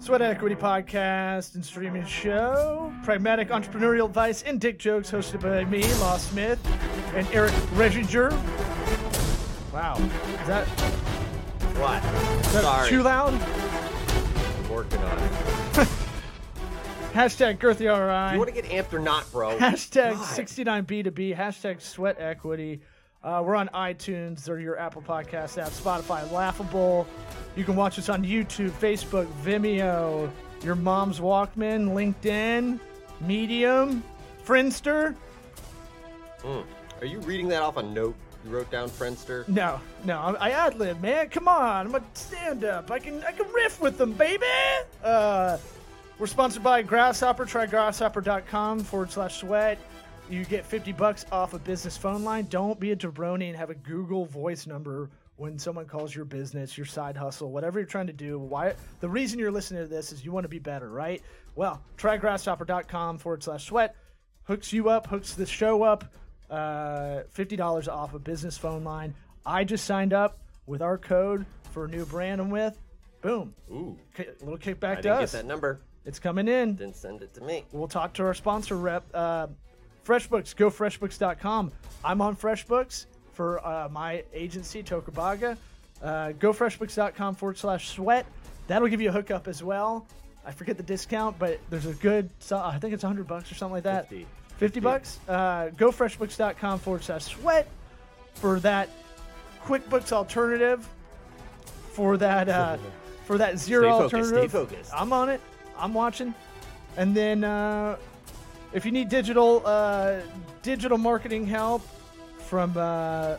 Sweat Equity Podcast and streaming show. Pragmatic entrepreneurial advice and dick jokes hosted by me, Law Smith, and Eric Readinger. Wow. Is that, What? is that Sorry. too loud? I'm working on it. Hashtag Do GirthyRI. you want to get amped or not, bro? Hashtag 69B2B. Hashtag Sweat Equity. Uh, we're on iTunes or your Apple Podcast app, Spotify, Laughable. You can watch us on YouTube, Facebook, Vimeo, your mom's Walkman, LinkedIn, Medium, Friendster. Mm. Are you reading that off a note you wrote down, Friendster? No, no, I ad lib, man. Come on, I'm a stand up. I can, I can riff with them, baby. Uh, we're sponsored by Grasshopper. Try grasshopper.com forward slash sweat. You get 50 bucks off a business phone line. Don't be a jabroni and have a Google voice number when someone calls your business, your side hustle, whatever you're trying to do. Why? The reason you're listening to this is you want to be better, right? Well, try grasshopper.com forward slash sweat. Hooks you up, hooks the show up. Uh, $50 off a business phone line. I just signed up with our code for a new brand I'm with. Boom. Ooh. Little I kickback to didn't get that number. It's coming in. Didn't send it to me. We'll talk to our sponsor rep, uh, FreshBooks. Go freshbooks.com. I'm on FreshBooks for uh, my agency, Tocobaga. Uh, go freshbooks.com forward slash sweat. That'll give you a hookup as well. I forget the discount, but there's a good, I think it's 100 bucks or something like that. 50. 50 bucks. Uh, go freshbooks.com forward slash sweat for that QuickBooks alternative. For that, uh, for that zero Stay focused, stay focused. I'm on it. I'm watching. And then uh, if you need digital uh, digital marketing help from uh,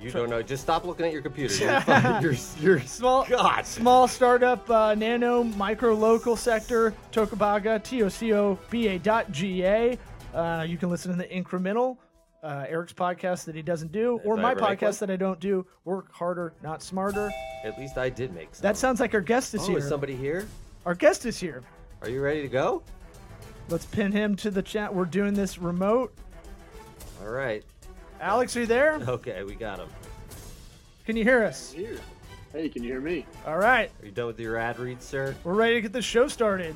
You don't know. Just stop looking at your computer. You're, you're, you're small God. small startup uh, nano micro local sector Tocobaga T O C O B A dot G A. Uh, you can listen to the incremental. Uh, Eric's podcast that he doesn't do, or my ever make one? podcast that I don't do. Work harder, not smarter. At least I did make some. That sounds like our guest is Oh, here. is somebody here? Our guest is here. Are you ready to go? Let's pin him to the chat. We're doing this remote. All right. Alex, are you there? Okay, we got him. Can you hear us? Here. Hey, can you hear me? All right, Are you done with your ad read, sir? we're ready to get the show started.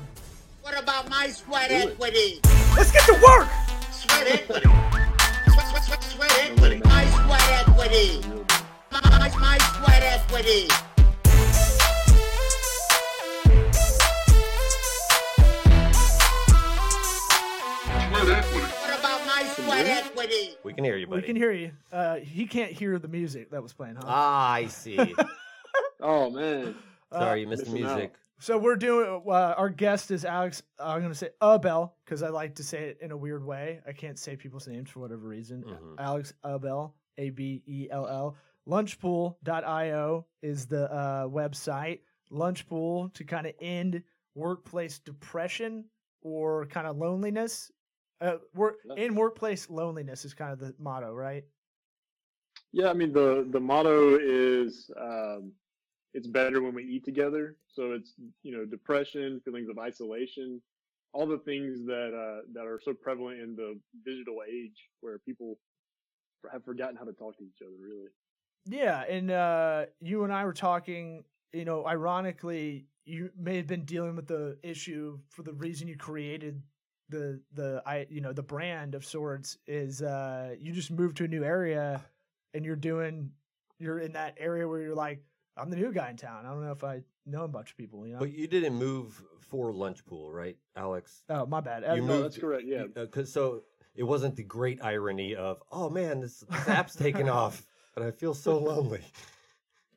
What about my sweat equity? Let's get to work. Sweat equity. Sweat, sweat, sweat, sweat equity. My sweat equity. My, my, my sweat equity. Equity? We can hear you, buddy. We can hear you. Uh, he can't hear the music that was playing, huh? Ah, I see. Oh man. Sorry, you missed the missing out. music. So we're doing. Uh, our guest is Alex. I'm going to say Abell because I like to say it in a weird way. I can't say people's names for whatever reason. Mhm. Alex Abell, A B E L L. Lunchpool.io is the uh, website. Lunchpool to kind of end workplace depression or kind of loneliness. Uh, work in workplace loneliness is kind of the motto, right? Yeah, I mean the the motto is um, it's better when we eat together. So it's you know depression, feelings of isolation, all the things that uh, that are so prevalent in the digital age where people have forgotten how to talk to each other. Really. Yeah, and uh, you and I were talking. You know, ironically, you may have been dealing with the issue for the reason you created the the I you know the brand of sorts is uh, you just moved to a new area and you're doing you're in that area where you're like I'm the new guy in town. I don't know if I know a bunch of people. You know. But you didn't move for lunch pool, right, Alex? oh my bad. You Uh, No, moved- that's correct. Yeah. Because so it wasn't the great irony of, oh man, this, this app's taken off, but I feel so lonely.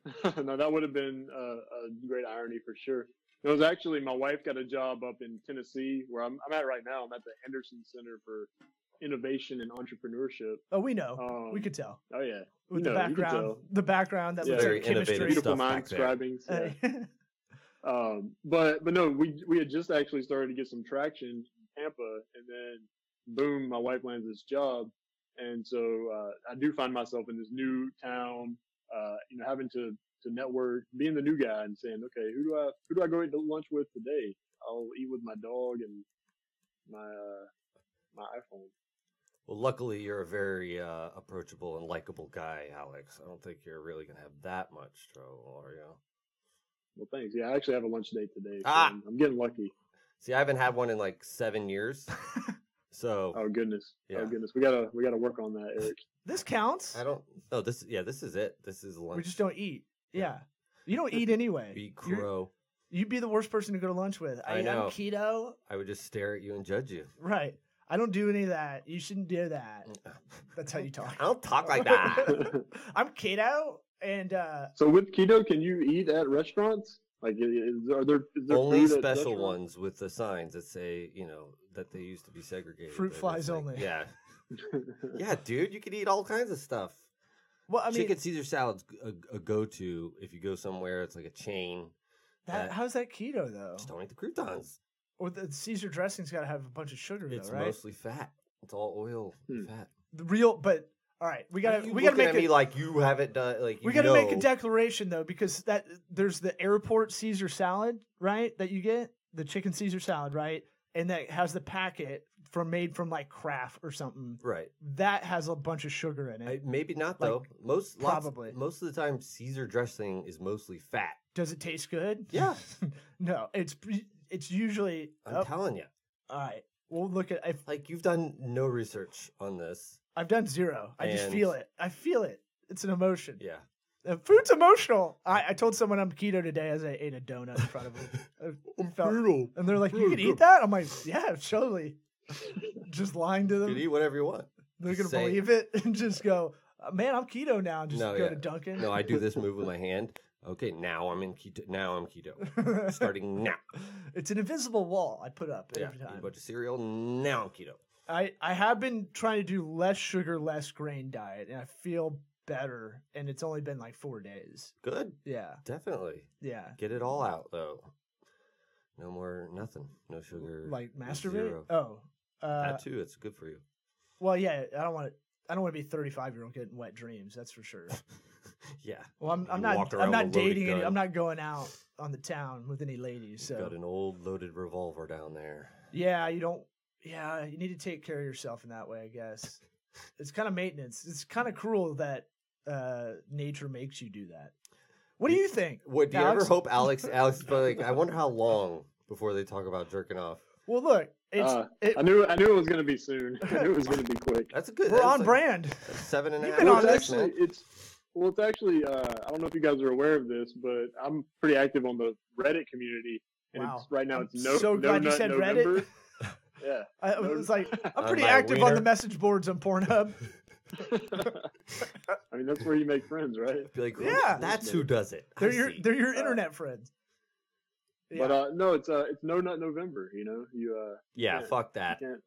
no, that would have been uh, a great irony for sure. It was actually my wife got a job up in Tennessee, where I'm, I'm at right now. I'm at the Henderson Center for Innovation and Entrepreneurship. oh, we know. Um, we could tell Oh yeah, with you the know, background. The background that Yeah. looks Very like chemistry. innovative beautiful stuff mind back scribing. yeah. Uh, Um, but but no, we we had just actually started to get some traction in Tampa, and then boom, my wife lands this job, and so uh, I do find myself in this new town, uh, you know, having to to network, being the new guy, and saying, okay, who do I who do I go eat lunch with today? I'll eat with my dog and my uh, my iPhone. Well, luckily you're a very uh, approachable and likable guy, Alex. I don't think you're really gonna have that much trouble, are you? Well, thanks. Yeah, I actually have a lunch date today. So Ah. I'm, I'm getting lucky. See, I haven't had one in like seven years. So Oh goodness. Yeah. Oh goodness. We gotta we gotta work on that, Eric. This counts. I don't. Oh, this. Yeah, this is it. This is lunch. We just don't eat. Yeah. You don't eat anyway. Be You're- crow. You'd be the worst person to go to lunch with. I I'm know. keto. I would just stare at you and judge you. Right. I don't do any of that. You shouldn't do that. That's how you talk. I don't talk like that. I'm keto and uh so with keto, can you eat at restaurants? Like, is, are there is there Only food at special restaurants? ones with the signs that say, you know, that they used to be segregated. Fruit but it's flies like- only. Yeah, yeah, dude, you could eat all kinds of stuff. Well I mean Chicken Caesar salad's a, a go-to if you go somewhere. It's like a chain. that, that- how's that keto though? Just don't eat the croutons. Or the Caesar dressing's got to have a bunch of sugar It's though, right? mostly fat. It's all oil, Hmm. fat. The real but all right, we got to you we got to make at me like you haven't done like we got to make a declaration though because that there's the airport Caesar salad, right? That you get, the chicken Caesar salad, right? And that has the packet from made from like Kraft or something. right. That has a bunch of sugar in it. I, maybe not Like, though. most lots- probably. most of the time, Caesar dressing is mostly fat. Does it taste good? Yeah. no, it's it's usually. I'm oh, telling you. all right, we'll look at. I've, Like you've done no research on this. I've done zero. I just feel it. I feel it. It's an emotion. Yeah. Uh, food's emotional. I, I told someone I'm keto today as I ate a donut in front of them. I felt- and they're like, "You can eat that?" I'm like, "Yeah, totally." just lying to You them. can eat whatever you want. They're gonna Say- believe it and just go, "Uh, "Man, I'm keto now." And just No, go yeah. to Dunkin'. No, I do this move with my hand. Okay, now I'm in keto. Now I'm keto. Starting now. it's an invisible wall I put up Yeah. every Eat a time. bunch of cereal. Now I'm keto. I I have been trying to do less sugar, less grain diet, and I feel better. And it's only been like four days. Good. Yeah, Definitely. yeah. Get it all out though. No more nothing. No sugar. Like masturbate. zero. Oh, uh, that too. It's good for you. well, yeah. I don't want to. I don't want to be 35 year old getting wet dreams. That's for sure. Yeah. Well, I'm, I'm not. I'm not with a loaded dating. Any. I'm not going out on the town with any ladies. So Got an old loaded revolver down there. yeah, you don't. Yeah, you need to take care of yourself in that way. I guess it's kind of maintenance. It's kind of cruel that uh, nature makes you do that. What do you think? What do you Alex? ever hope Alex? Alex, but like, I wonder how long before they talk about jerking off. Well, look, Uh, it, I knew I knew it was gonna be soon. I knew it was gonna be quick. That's a good. we're on like- brand. that's seven and a You've been Well, on it's this, actually man. it's well, it's actually uh, I don't know if you guys are aware of this, but I'm pretty active on the Reddit community, and Wow. it's right now it's no so no glad you said November. Reddit. Yeah, I No- was like, I'm pretty my active on the message boards on Pornhub. I mean that's where you make friends, right? Be like, Yeah. that's who does it. They're your see. they're your Uh, internet friends. But uh, no, it's uh, it's no nut November. You know, you uh, yeah, can't- fuck that. can't.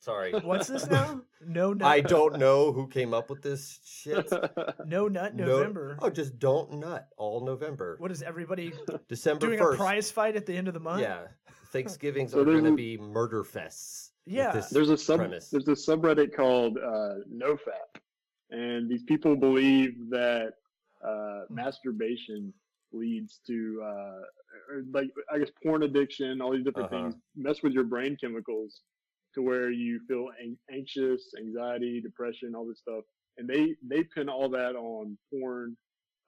Sorry, What's this now? No nut. I don't know who came up with this shit. No nut No- November. oh, just don't nut all November. What is everybody December doing first. a prize fight at the end of the month? Yeah, Thanksgivings So are going to be murder fests. with Yeah. this there's a sub premise. there's a subreddit called uh, NoFap, and these people believe that uh, masturbation leads to uh, like I guess porn addiction, all these different Uh-huh. things mess with your brain chemicals to where you feel an- anxious, anxiety, depression, all this stuff, and they they pin all that on porn.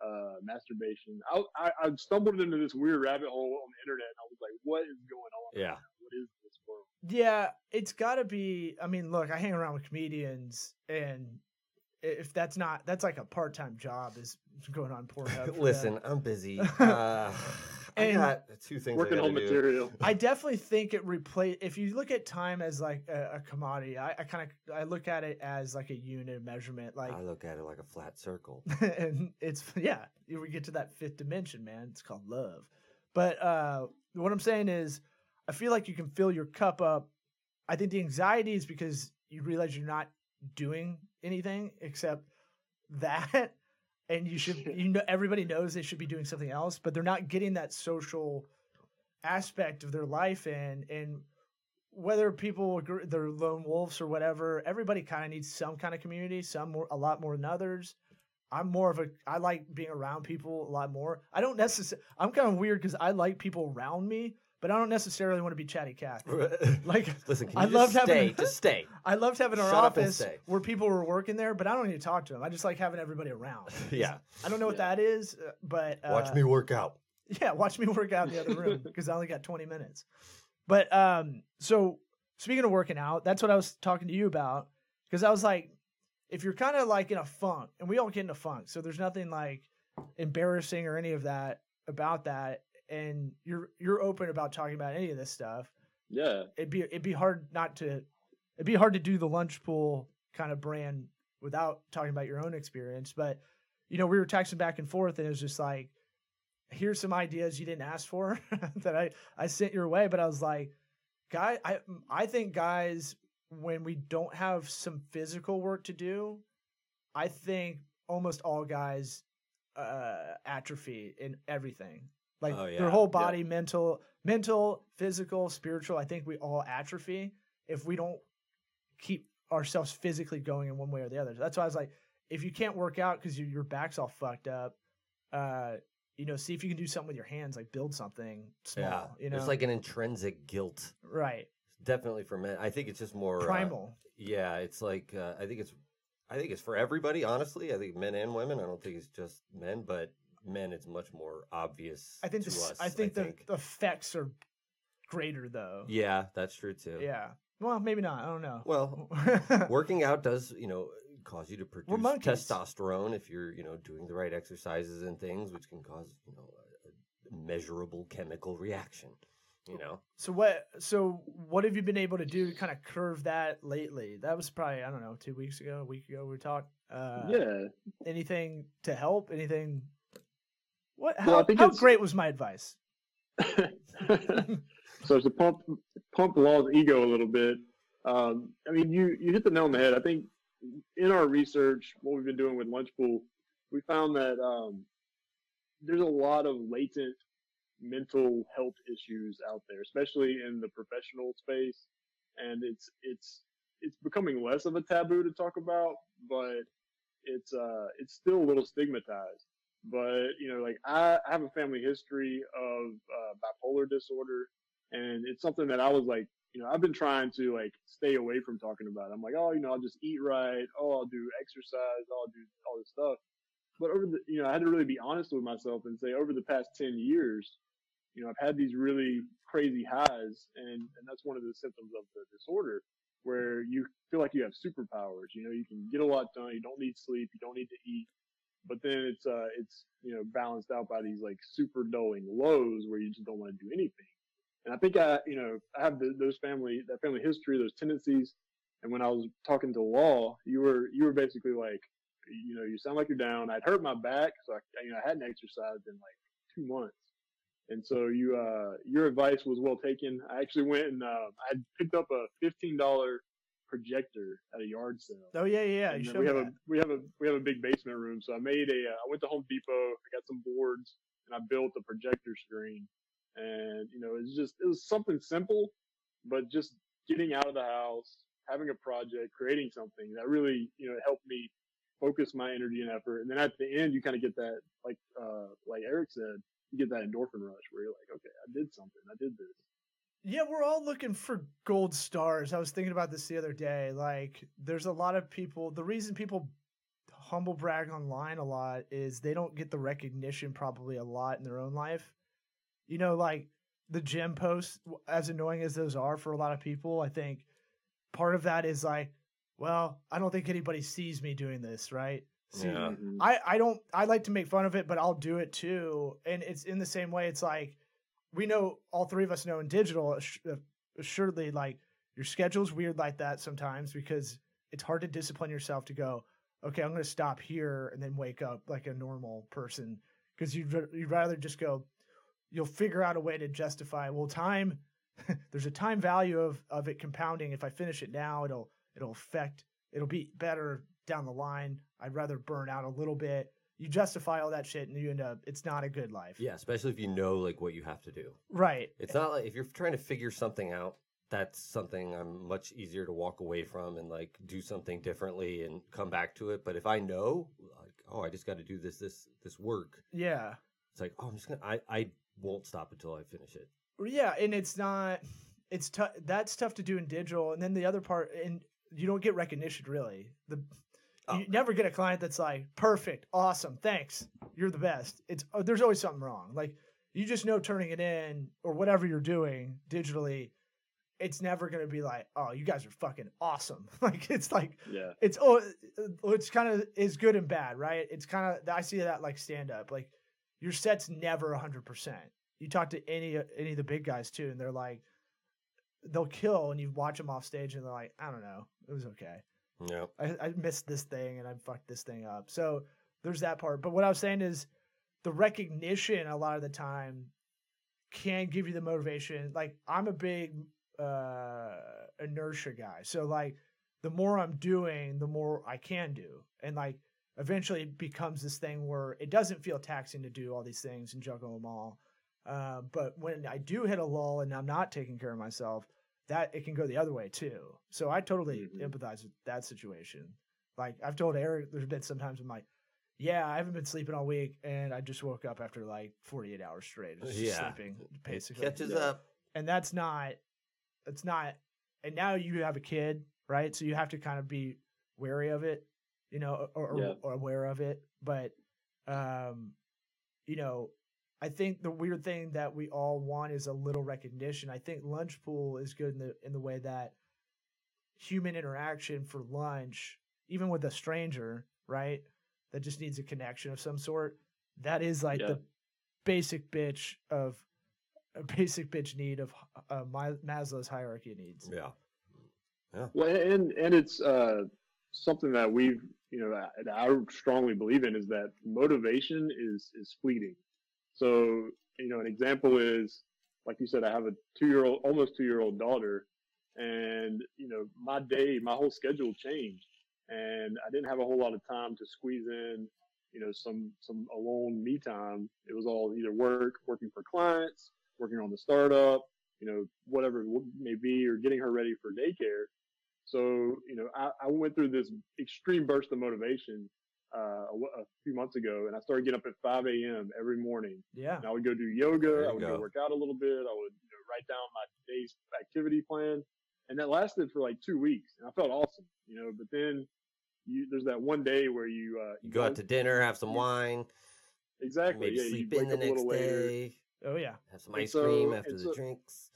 Uh, masturbation. I, I I stumbled into this weird rabbit hole on the internet, and I was like, "What is going on? Yeah, What is this world?" Yeah, it's got to be. I mean, look, I hang around with comedians, and i- if that's not, that's like a part time job is going on Pornhub. for them. listen, I'm busy. Uh, I got two things Working on material. I definitely think it replace. If you look at time as like a, a commodity, I, I kind of I look at it as like a unit of measurement. Like, I look at it like a flat circle. and it's yeah, you we get to that fifth dimension, man. It's called love. But uh, what I'm saying is, I feel like you can fill your cup up. I think the anxiety is because you realize you're not doing anything except that, and you should you know everybody knows they should be doing something else, but they're not getting that social aspect of their life in. And whether people agree, they're lone wolves or whatever everybody kind of needs some kind of community some more a lot more than others. I'm more of a i like being around people a lot more. I don't necessarily i'm kind of weird because i like people around me but i don't necessarily want to be chatty cat like Listen, can I you just loved stay? having- Just stay. i loved having our Shut up office where people were working there but i don't need to talk to them i just like having everybody around Yeah. i don't know what that is uh, but uh, Watch me work out. Yeah, watch me work out in the other room because I only got 20 minutes. But um, so speaking of working out, that's what I was talking to you about because I was like, if you're kind of like in a funk, and we all get in a funk, so there's nothing like embarrassing or any of that about that, and you're you're open about talking about any of this stuff. Yeah. It'd be it'd be hard not to it'd be hard to do the lunch pool kind of brand without talking about your own experience. But you know, we were texting back and forth, and it was just like, here's some ideas you didn't ask for that I I sent your way, but I was like, guy, I I think guys when we don't have some physical work to do, I think almost all guys uh atrophy in everything. Like Oh, yeah. their whole Yeah. body, mental, mental, physical, spiritual. I think we all atrophy if we don't keep ourselves physically going in one way or the other. That's why I was like, if you can't work out because you, your back's all fucked up, uh, you know, see if you can do something with your hands, like build something small. yeah, You know, there's like an intrinsic guilt, right, definitely for men. I think it's just more uh, primal. yeah, it's like uh, I think it's I think it's for everybody. Honestly, I think men and women. I don't think it's just men, but men it's much more obvious. I think to the, us, I think the, the effects are greater though. yeah, that's true too. Yeah. Well, maybe not. I don't know. Well, working out does you know cause you to produce testosterone if you're you know doing the right exercises and things, which can cause you know a, a measurable chemical reaction. You know, so what? So what have you been able to do to kind of curve that lately? That was probably I don't know two weeks ago, a week ago we talked. Uh, yeah. Anything to help? Anything? What? How, Well, I think how great was my advice? so to pump pump Law's ego a little bit, um, I mean, you you hit the nail on the head. I think in our research, what we've been doing with Lunch Pool, we found that um, there's a lot of latent mental health issues out there, especially in the professional space, and it's it's it's becoming less of a taboo to talk about, but it's uh it's still a little stigmatized but you know like i, have a family history of uh, bipolar disorder and it's something that i was like you know i've been trying to like stay away from talking about. I'm like oh you know i'll just eat right. Oh i'll do exercise. I'll do all this stuff. But over the you know i had to really be honest with myself and say over the past 10 years you know i've had these really crazy highs and and that's one of the symptoms of the disorder where you feel like you have superpowers. You know you can get a lot done. You don't need sleep. You don't need to eat but then it's uh it's you know balanced out by these like super dulling lows where you just don't want to do anything. And i think i you know i have the, those family that family history those tendencies and when i was talking to law you were you were basically like you know you sound like you're down. I'd hurt my back so i you know i hadn't exercised in like two months. And so you uh your advice was well taken. I actually went and uh, i picked up a $15 projector at a yard sale Oh yeah, yeah. we have that. a we have a we have a big basement room. So I made a uh, I went to Home Depot. I got some boards and I built a projector screen. And you know, it's just it was something simple, but just getting out of the house, having a project, creating something that really you know helped me focus my energy and effort. And then at the end, you kind of get that like uh like Eric said, you get that endorphin rush where you're like, okay, I did something, I did this. Yeah, we're all looking for gold stars. I was thinking about this the other day. Like, there's a lot of people. The reason people humble brag online a lot is they don't get the recognition probably a lot in their own life. You know, like the gym posts, as annoying as those are for a lot of people, I think part of that is like, well, I don't think anybody sees me doing this, right? See, Yeah. Mhm. I, I don't I like to make fun of it, but I'll do it too. And it's in the same way. It's like we know all three of us know in digital uh, assuredly like your schedule's weird like that sometimes because it's hard to discipline yourself to go okay i'm going to stop here and then wake up like a normal person. Because you'd, you'd rather just go you'll figure out a way to justify well time there's a time value of of it compounding. If i finish it now it'll it'll affect it'll be better down the line. I'd rather burn out a little bit you justify all that shit and you end up it's not a good life yeah, especially if you know like what you have to do. right It's not like if you're trying to figure something out, that's something I'm much easier to walk away from and like do something differently and come back to it. But if I know, like, oh, I just got to do this, this, this work, yeah it's like, oh, I'm just gonna, I, I won't stop until I finish it. Yeah, and it's not. It's tough. That's tough to do in digital, and then the other part, and you don't get recognition really. The Oh. you never get a client that's like perfect, awesome, thanks, you're the best. It's oh, there's always something wrong. Like you just know turning it in or whatever you're doing digitally, it's never gonna be like, oh, you guys are fucking awesome. like it's like Yeah. it's oh, it's kind of is good and bad, right? It's kind of I see that like stand up, like your set's never hundred percent. You talk to any any of the big guys too, and they're like, they'll kill, and you watch them off stage, and they're like, I don't know, it was okay. Yeah. I, I missed this thing and I fucked this thing up. So there's that part. But what I was saying is the recognition a lot of the time can give you the motivation. Like I'm a big uh inertia guy. So like the more I'm doing, the more I can do. And like eventually it becomes this thing where it doesn't feel taxing to do all these things and juggle them all. Uh, but when I do hit a lull and I'm not taking care of myself, that it can go the other way too. So I totally Mhm. empathize with that situation. Like I've told Eric, there's been sometimes I'm like, yeah, I haven't been sleeping all week, and I just woke up after like 48 hours straight, of just Yeah. sleeping It basically. catches Yeah. up. and that's not, it's not. And now you have a kid, right? So you have to kind of be wary of it, you know, or, or, Yeah. or aware of it. But, um, you know, I think the weird thing that we all want is a little recognition. I think lunch pool is good in the in the way that human interaction for lunch, even with a stranger, right? That just needs a connection of some sort. That is like Yeah. the basic bitch of a basic bitch need of uh, Maslow's hierarchy of needs. Yeah. Well, and and it's uh, something that we've you know that that I strongly believe in is that motivation is is fleeting. So you know, an example is like you said, I have a two year old, almost two year old daughter, and you know, my day, my whole schedule changed, and I didn't have a whole lot of time to squeeze in, you know, some some alone me time. It was all either work, working for clients, working on the startup, you know, whatever it may be, or getting her ready for daycare. So, you know, I, I went through this extreme burst of motivation uh, a, w- a few months ago, and I started getting up at 5 a.m. every morning. Yeah. And I would go do yoga. I would go. go. work out a little bit. I would you know, write down my day's activity plan, and that lasted for like two weeks, and I felt awesome, you know. But then you, there's that one day where you uh, You go out to dinner, have some wine, exactly maybe yeah, sleep in the next little later. day, Oh yeah. have some ice so- cream after and the so- drinks.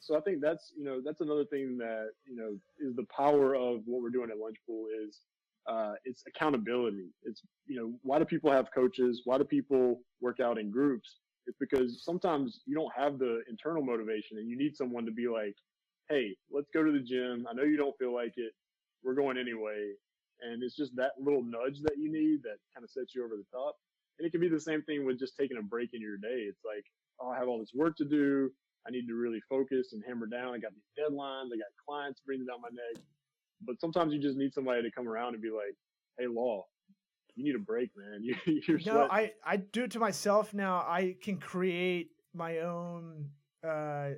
so I think that's you know that's another thing that you know is the power of what we're doing at Lunch Pool is uh, it's accountability. It's you know why do people have coaches? Why do people work out in groups? It's because sometimes you don't have the internal motivation, and you need someone to be like, "Hey, let's go to the gym. I know you don't feel like it. We're going anyway." And it's just that little nudge that you need that kind of sets you over the top. And it can be the same thing with just taking a break in your day. It's like, oh, I have all this work to do. I need to really focus and hammer down. I got these deadlines. I got clients breathing down my neck. But sometimes you just need somebody to come around and be like, "Hey, Law, you need a break, man. You, you're No, sweating." I I do it to myself now. I can create my own uh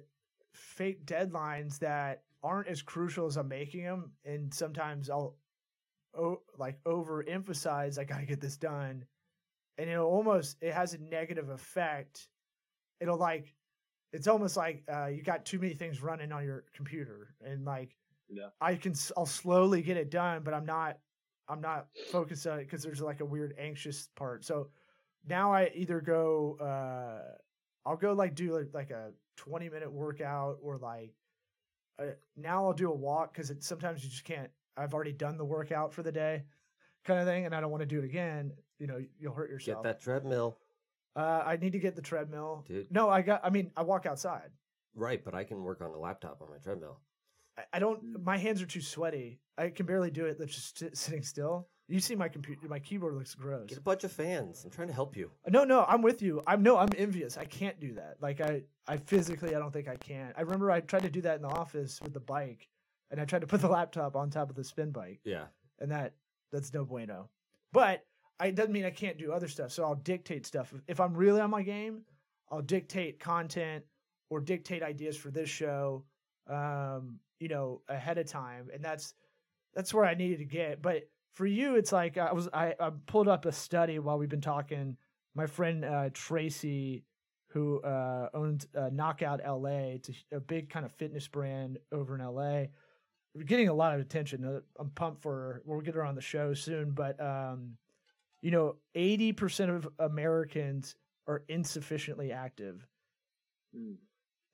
fake deadlines that aren't as crucial as I'm making them, and sometimes I'll oh like overemphasize I gotta get this done, and it'll almost it has a negative effect. It'll like it's almost like uh, you got too many things running on your computer, and like Yeah. I can I'll slowly get it done, but I'm not I'm not focused on it because there's like a weird anxious part. So now I either go uh I'll go like do like, like a 20 minute workout or like uh, now I'll do a walk because sometimes you just can't I've already done the workout for the day kind of thing and I don't want to do it again. You know, you'll hurt yourself. Get that treadmill. Uh, I need to get the treadmill. Dude. No, I got I mean I walk outside. Right, but I can work on the laptop on my treadmill. I, don't. Mm. My hands are too sweaty. I can barely do it. That's just sit- sitting still. You see my computer. My keyboard looks gross. Get a bunch of fans. I'm trying to help you. No, no, I'm with you. I'm no, I'm envious. I can't do that. Like I, I physically, I don't think I can. I remember I tried to do that in the office with the bike, and I tried to put the laptop on top of the spin bike, Yeah. and that that's no bueno. But I it doesn't mean I can't do other stuff. So I'll dictate stuff. If I'm really on my game, I'll dictate content or dictate ideas for this show, um, you know, ahead of time, and that's that's where I needed to get. But for you, it's like I was I, I pulled up a study while we've been talking. My friend uh, Tracy, who uh, owns uh, Knockout LA, it's a, a big kind of fitness brand over in LA. We're getting a lot of attention. Uh, I'm pumped for her. We'll get her on the show soon. But um, you know, 80% of Americans are insufficiently active. Hmm.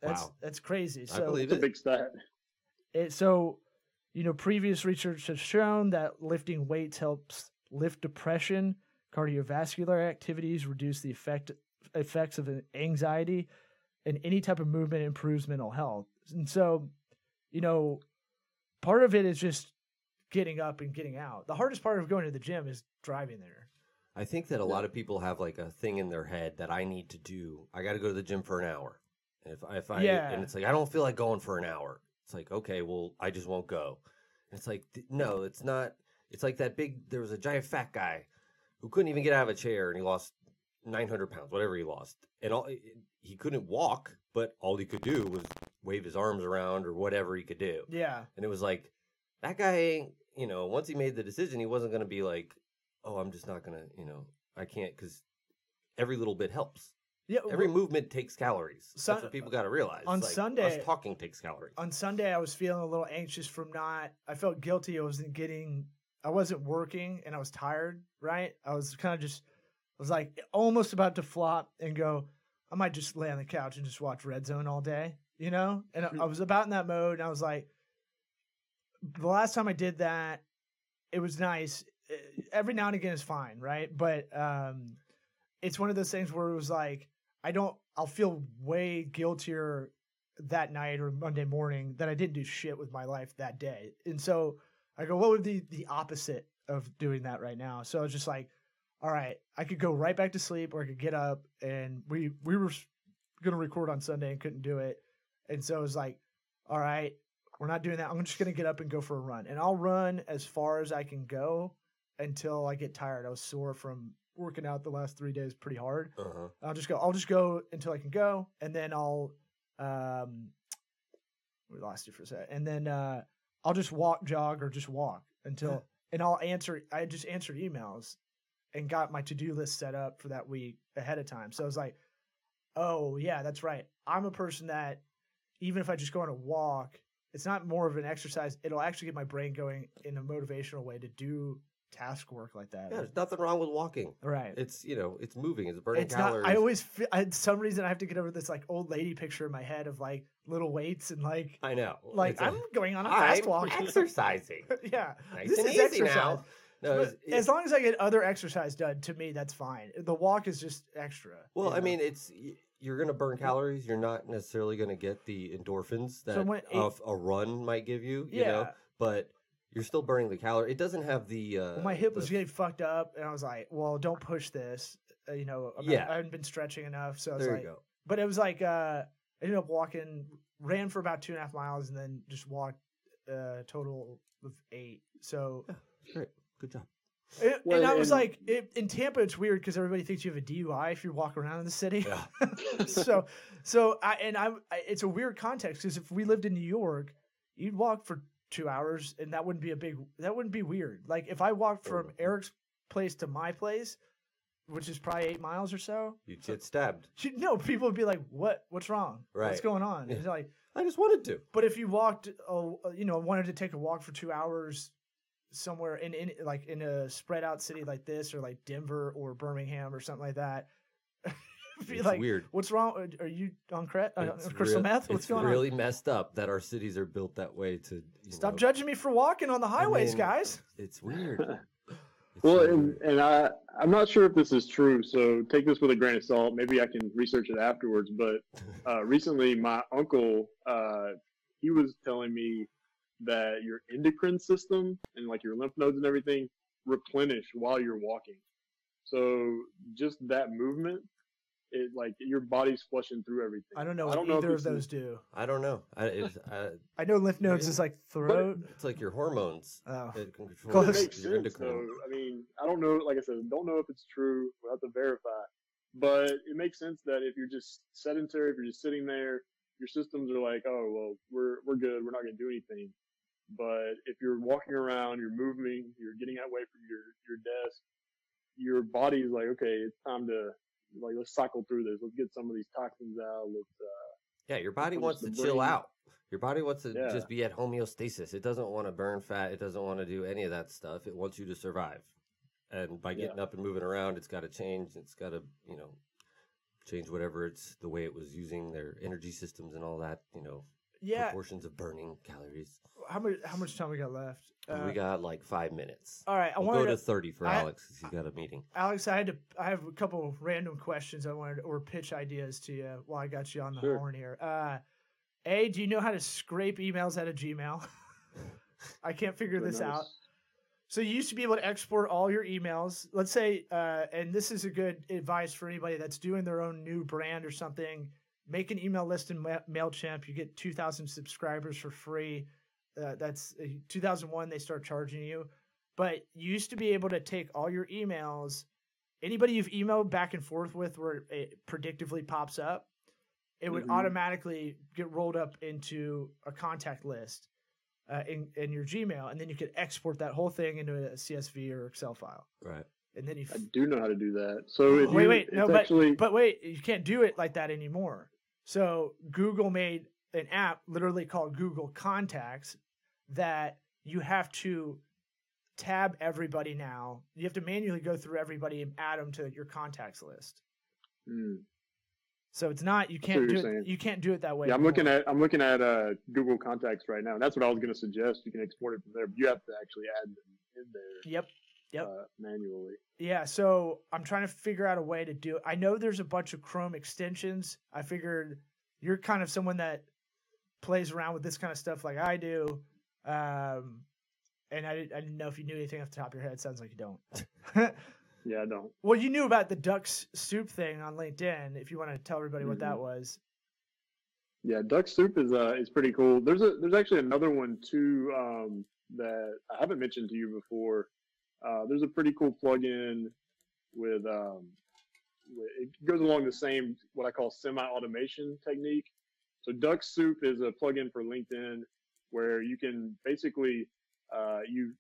That's Wow. that's crazy. I So believe It's a it. big stat. it so you know previous research has shown that lifting weights helps lift depression, cardiovascular activities, reduce the effect effects of anxiety, and any type of movement improves mental health. And so, you know, part of it is just getting up and getting out. The hardest part of going to the gym is driving there. I think that a lot of people have like a thing in their head that I need to do. I got to go to the gym for an hour. And if if I Yeah. and it's like I don't feel like going for an hour. It's like okay, well I just won't go. And it's like th- no, it's not. It's like that big. There was a giant fat guy who couldn't even get out of a chair, and he lost nine hundred pounds, whatever he lost, and all he couldn't walk, but all he could do was wave his arms around or whatever he could do. Yeah. And it was like that guy ain't, you know, once he made the decision, he wasn't going to be like, "Oh, I'm just not going to, you know, I can't cuz every little bit helps. Yeah. Every well, movement takes calories. Sun- That's what people got to realize. on Like, Sunday- us talking takes calories. on Sunday I was feeling a little anxious from not I felt guilty I wasn't getting I wasn't working and I was tired, right? I was kind of just I was like almost about to flop and go I might just lay on the couch and just watch Red Zone all day, you know? And I, I was about in that mode and I was like the last time I did that it was nice. Every now and again is fine, right? But um it's one of those things where it was like I don't I'll feel way guiltier that night or Monday morning that I didn't do shit with my life that day. And so I go, what would be the opposite of doing that right now? So I was just like, all right, I could go right back to sleep or I could get up and we we were gonna record on Sunday and couldn't do it. And so I was like, all right, we're not doing that. I'm just gonna get up and go for a run. And I'll run as far as I can go until I get tired. I was sore from working out the last three days pretty hard. Uh-huh. I'll just go. I'll just go until I can go, and then I'll. Um, we lost you for a sec, and then uh, I'll just walk, jog, or just walk until, and I'll answer. I just answered emails, and got my to do list set up for that week ahead of time. So I was like, oh yeah, that's right. I'm a person that even if I just go on a walk, it's not more of an exercise. It'll actually get my brain going in a motivational way to do task work like that. Yeah, there's nothing wrong with walking. right. It's, you know, it's moving, it's burning It's calories. not. I always. Feel, I, some reason I have to get over this like old lady picture in my head of like little weights and like I know. like a- I'm going on a fast I'm walk. exercising. yeah, Nice this and is easy exercise. now. No, it's- it's- as long as I get other exercise done, to me that's fine. The walk is just extra. Well, I know? mean, it's you're going to burn calories. You're not necessarily going to get the endorphins that it- a, a run might give you. You Yeah. know, but you're still burning the calorie. It doesn't have the. Uh, Well, my hip was getting fucked up, and I was like, "Well, don't push this." Uh, you know, I'm not- Yeah. I hadn't been stretching enough, so I was There like, you go. but it was like uh, I ended up walking, ran for about two and a half miles, and then just walked uh, a total of eight. So Great. Good job. It, Well, and I was and- like, it, in Tampa, it's weird because everybody thinks you have a DUI if you walk around in the city. Yeah. so, so I and I, I it's a weird context because if we lived in New York, you'd walk for two hours, and that wouldn't be a big. That wouldn't be weird. Like if I walked from. Eric's place to my place, which is probably eight miles or so. You'd get stabbed. you- No, people would be like, "What? What's wrong? Right. What's going on?" Yeah. It's like, I just wanted to. but if you walked, oh, you know, wanted to take a walk for two hours somewhere in, in like in a spread out city like this, or like Denver or Birmingham or something like that, be It's like, weird. "What's wrong? Are you on cre- uh, crystal real- meth? What's it's going really messed up that our cities are built that way. To? Stop know, judging me for walking on the highways, mean, guys." It's weird. It's Well, so and, and I I'm not sure if this is true, so take this with a grain of salt. Maybe I can research it afterwards. But uh, recently, my uncle uh, he was telling me that your endocrine system and like your lymph nodes and everything replenish while you're walking. So just that movement, it like your body's flushing through everything. I don't know I what don't know either of those do. I don't know. I, it's, I, I know lymph nodes Yeah. is like throat. it's like your hormones. Oh. It can control Close. It your makes sense. endocrine. So, I mean, I don't know. Like I said, don't know if it's true. We'll have to verify. But it makes sense that if you're just sedentary, if you're just sitting there, your systems are like, oh well, we're we're good. We're not going to do anything. But if you're walking around, you're moving, you're getting away from your your desk, your body's like, okay, it's time to like let's cycle through this. Let's get some of these toxins out. Let's uh, Yeah, your body Push wants the to chill brain. out. Your body wants to Yeah. just be at homeostasis. It doesn't want to burn fat. It doesn't want to do any of that stuff. It wants you to survive. And by Yeah. getting up and moving around, it's got to change. It's got to, you know, change whatever it's the way it was using their energy systems and all that. You know, Yeah. proportions of burning calories. How much? How much time we got left? Uh, we got like five minutes. all right. I We'll wanted go to to, thirty for I- Alex 'cause he's got a meeting. Alex. I had to. I have a couple of random questions I wanted or pitch ideas to you while I got you on the Sure. horn here. Uh, a. Do you know how to scrape emails out of Gmail? I can't figure this Goodness. out. So you used to be able to export all your emails. Let's say, uh, and this is a good advice for anybody that's doing their own new brand or something. Make an email list in Ma- Mailchimp. You get two thousand subscribers for free. Uh, that's uh, 2001. They start charging you, but you used to be able to take all your emails. Anybody you've emailed back and forth with, where it predictively pops up, it would Mhm. automatically get rolled up into a contact list uh, in in your Gmail, and then you could export that whole thing into a CSV or Excel file, Right. and then you. I do know how to do that. So if Wait, you, wait, it's no, but actually but wait, you can't do it like that anymore. So Google made an app literally called Google Contacts that you have to tab everybody now. You have to manually go through everybody and add them to your contacts list. Hmm. So it's not you can't do it. saying. You can't do it that way. yeah, I'm looking at I'm looking at uh, Google Contacts right now. And that's what I was going to suggest. You can export it from there, but you have to actually add them in there Yep. Yep. uh, manually. Yeah, so I'm trying to figure out a way to do it. I know there's a bunch of Chrome extensions. I figured you're kind of someone that plays around with this kind of stuff like I do. Um, and I, I didn't know if you knew anything off the top of your head. Sounds like you don't. Yeah, I don't. well, you knew about the Duck Soup thing on LinkedIn. If you want to tell everybody what that was. Yeah, Duck Soup is uh is pretty cool. There's a there's actually another one too um, that I haven't mentioned to you before. Uh, there's a pretty cool plugin with um, it goes along the same what I call semi-automation technique. So Duck Soup is a plugin for LinkedIn where you can basically uh, you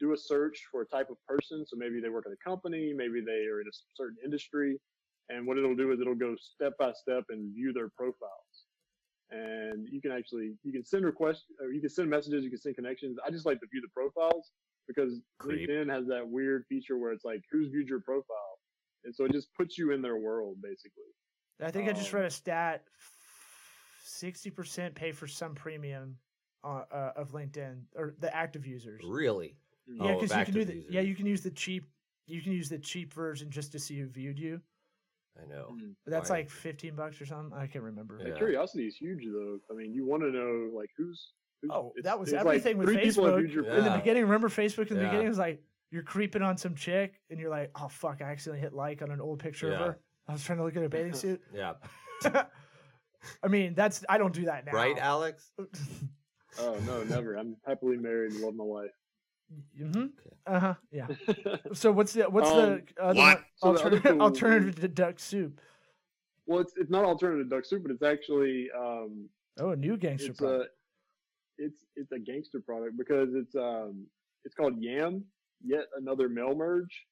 do a search for a type of person. So maybe they work at a company, maybe they are in a certain industry, and what it'll do is it'll go step by step and view their profiles. And you can actually you can send requests or you can send messages you can send connections. I just like to view the profiles because Creep. linkedin has that weird feature where it's like who's viewed your profile? And so it just puts you in their world basically. I think I just Um, read a stat: sixty percent pay for some premium uh, uh, of LinkedIn or the active users. Really? Yeah, Oh, because of you can do active the users. yeah you can use the cheap you can use the cheap version just to see who viewed you. I know. Mm. But that's Why? like fifteen bucks or something. I can't remember. Yeah. curiosity is huge though i mean you want to know like who's, who's Oh, that was there's, like, everything with three people have Facebook. your Yeah. In the beginning, remember Facebook in the Yeah. beginning was like you're creeping on some chick and you're like, oh fuck, I accidentally hit like on an old picture of her. I was trying to look at a bathing suit. Yeah. I mean, that's I don't do that now. Right, Alex? oh no never i'm happily married and love my wife hmm Uh huh. Yeah. So what's the what's Um, the other what? one- So the other alternative, cool- alternative to duck soup? well it's it's not alternative to duck soup but it's actually um Oh, a new gangster it's product. a it's it's a gangster product because it's um it's called YAMM, yet another mail merge.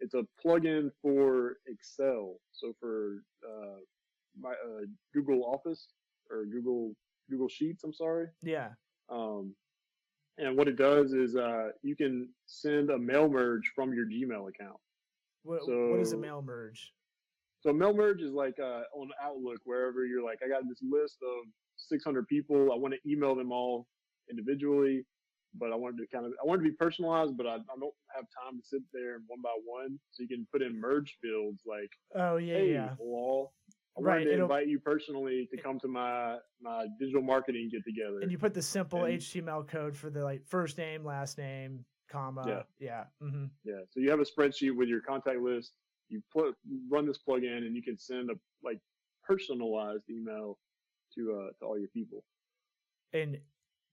It's a plugin for Excel, so for uh, my uh, Google Office or Google Google Sheets. I'm sorry. yeah. Um, and what it does is uh, you can send a mail merge from your Gmail account. What, what is a mail merge? So mail merge is like uh, on Outlook, wherever you're like, I got this list of 600 people. I want to email them all individually, but I wanted to kind of, I wanted to be personalized, but I, I don't have time to sit there one by one. So you can put in merge fields like, Oh yeah, hey, yeah. Lol, I Right, wanted to invite you personally to come to my my digital marketing get together. And you put the simple And- HTML code for the like first name, last name, comma. Yeah. Yeah. hmm Yeah. So you have a spreadsheet with your contact list. You put run this plugin, and you can send a like personalized email to uh to all your people. And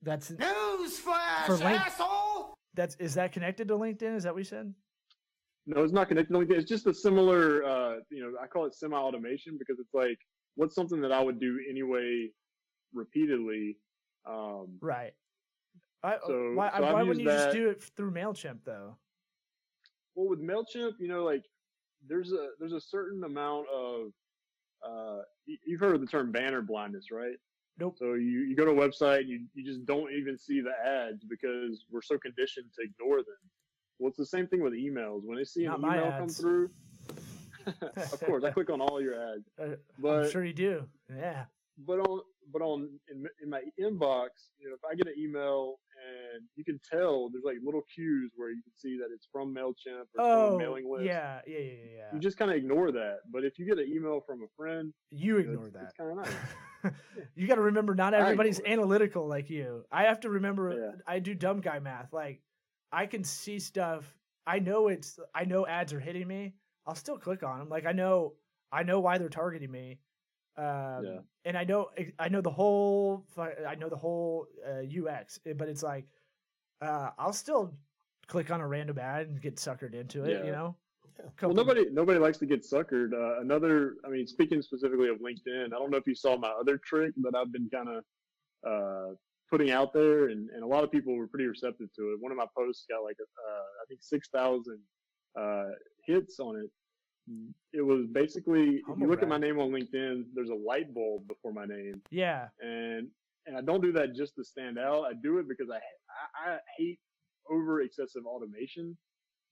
that's Newsflash, For link- asshole! that's is that connected to LinkedIn? Is that what you said? No, it's not connected to LinkedIn. It's just a similar, uh, you know, I call it semi-automation because it's like, what's something that I would do anyway, repeatedly. Um, Right. I, So- why so why wouldn't you just do it through Mailchimp though? well, with Mailchimp, you know, like there's a there's a certain amount of, uh, you've heard of the term banner blindness, right? Nope. So you, you go to a website, you you just don't even see the ads because we're so conditioned to ignore them. Well, it's the same thing with emails. When they see Not an my email come ads. through, of course, I click on all your ads. Uh, But I'm sure you do. Yeah. but on but on in, in my inbox, you know, if I get an email and you can tell there's like little cues where you can see that it's from Mailchimp or Oh, from a mailing list. yeah, yeah, yeah, yeah. You just kind of ignore that. But if you get an email from a friend, You know, ignore it's, that. It's kind of nice. you got to remember, not I everybody's ignore analytical like you. I have to remember. Yeah. I do dumb guy math. Like, I can see stuff. I know it's. I know ads are hitting me. I'll still click on them. Like I know. I know why they're targeting me. Um, Yeah. And I know. I know the whole. I know the whole uh, UX. eh, But it's like, uh, I'll still click on a random ad and get suckered into it. You know. Yeah. Well, nobody nobody likes to get suckered. Uh, another, I mean, speaking specifically of LinkedIn, I don't know if you saw my other trick that I've been kind of uh, putting out there, and, and a lot of people were pretty receptive to it. One of my posts got like uh, I think six thousand uh, hits on it. It was basically if you look at my name on LinkedIn, there's a light bulb before my name, Yeah. and and I don't do that just to stand out. I do it because I I, I hate over excessive automation.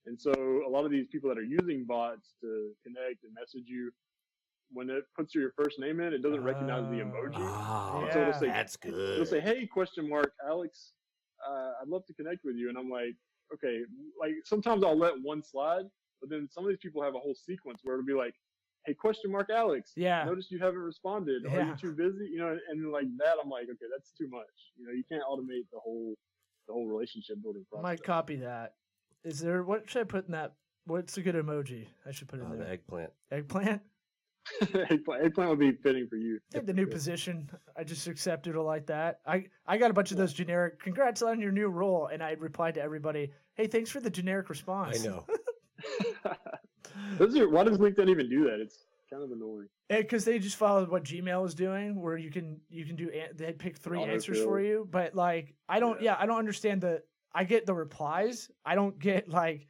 And so a lot of these people that are using bots to connect and message you, when it puts your first name in, it doesn't recognize the emoji. Oh, Yeah. So it'll say, that's good. it'll say, "Hey, question mark, Alex, uh, I'd love to connect with you." And I'm like, okay, like sometimes I'll let one slide, but then some of these people have a whole sequence where it'll be like, "Hey, question mark, Alex, Yeah. notice you haven't responded. Are you too busy?" You know, and, and like that, I'm like, okay, that's too much. You know, you can't automate the whole the whole relationship building I process. might copy that. Is there what should I put in that? What's a good emoji I should put in Oh, the there? eggplant. Eggplant. eggplant, eggplant would be fitting for you. I think the new position. I just accepted it like that. I I got a bunch of those generic. Congrats on your new role, and I replied to everybody. Hey, thanks for the generic response. I know. Those are, why does LinkedIn even do that? It's kind of annoying. because they just followed what Gmail is doing, where you can you can do an- they pick three answers Autofill. for you. But like, I don't. Yeah. Yeah. I don't understand the. I get the replies. I don't get like,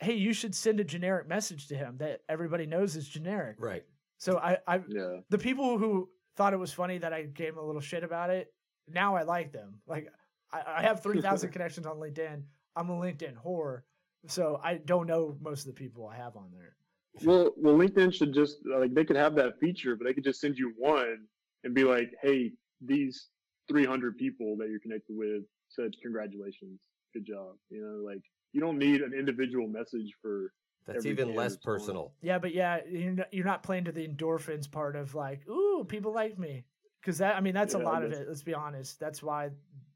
hey, you should send a generic message to him that everybody knows is generic. Right. So I I Yeah. the people who thought it was funny that I gave them a little shit about it, now I like them. Like I, I have three thousand connections on LinkedIn. I'm a LinkedIn whore, so I don't know most of the people I have on there. Well, well, LinkedIn should just like they could have that feature, but they could just send you one and be like, "Hey, these 300 people that you're connected with said congratulations, good job." You know, like you don't need an individual message for. That's even less respond. personal. Yeah, but yeah, you're not, you're not playing to the endorphins part of like, ooh, people like me, because that I mean that's a Yeah, I lot of it. Let's be honest. That's why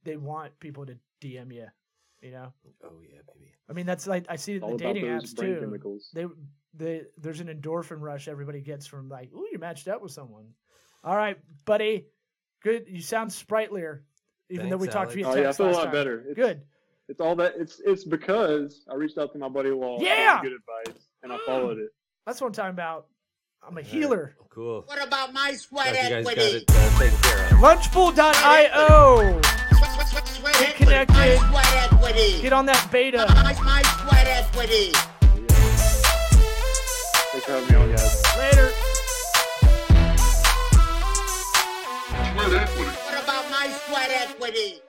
they want people to DM you. You know, Oh yeah, baby. I mean that's like I see it in the dating apps too. chemicals. they they there's an endorphin rush everybody gets from like, ooh, you matched up with someone. All right, buddy, good. You sound sprightlier, even though we Thanks, talked to you. Oh yeah, I feel a lot time. better. It's, Good. It's all that. It's it's because I reached out to my buddy Law. Yeah! Good advice, and I followed it. That's what I'm talking about. I'm a Alright. healer. Cool. What about my sweat Glad you guys got equity? it uh, taken care of. Lunchpool.io. Sweat, sweat, sweat Get connected. My sweat. Get on that beta. My, my sweat equity. Thanks for having me on, guys. Later. What about my sweat equity?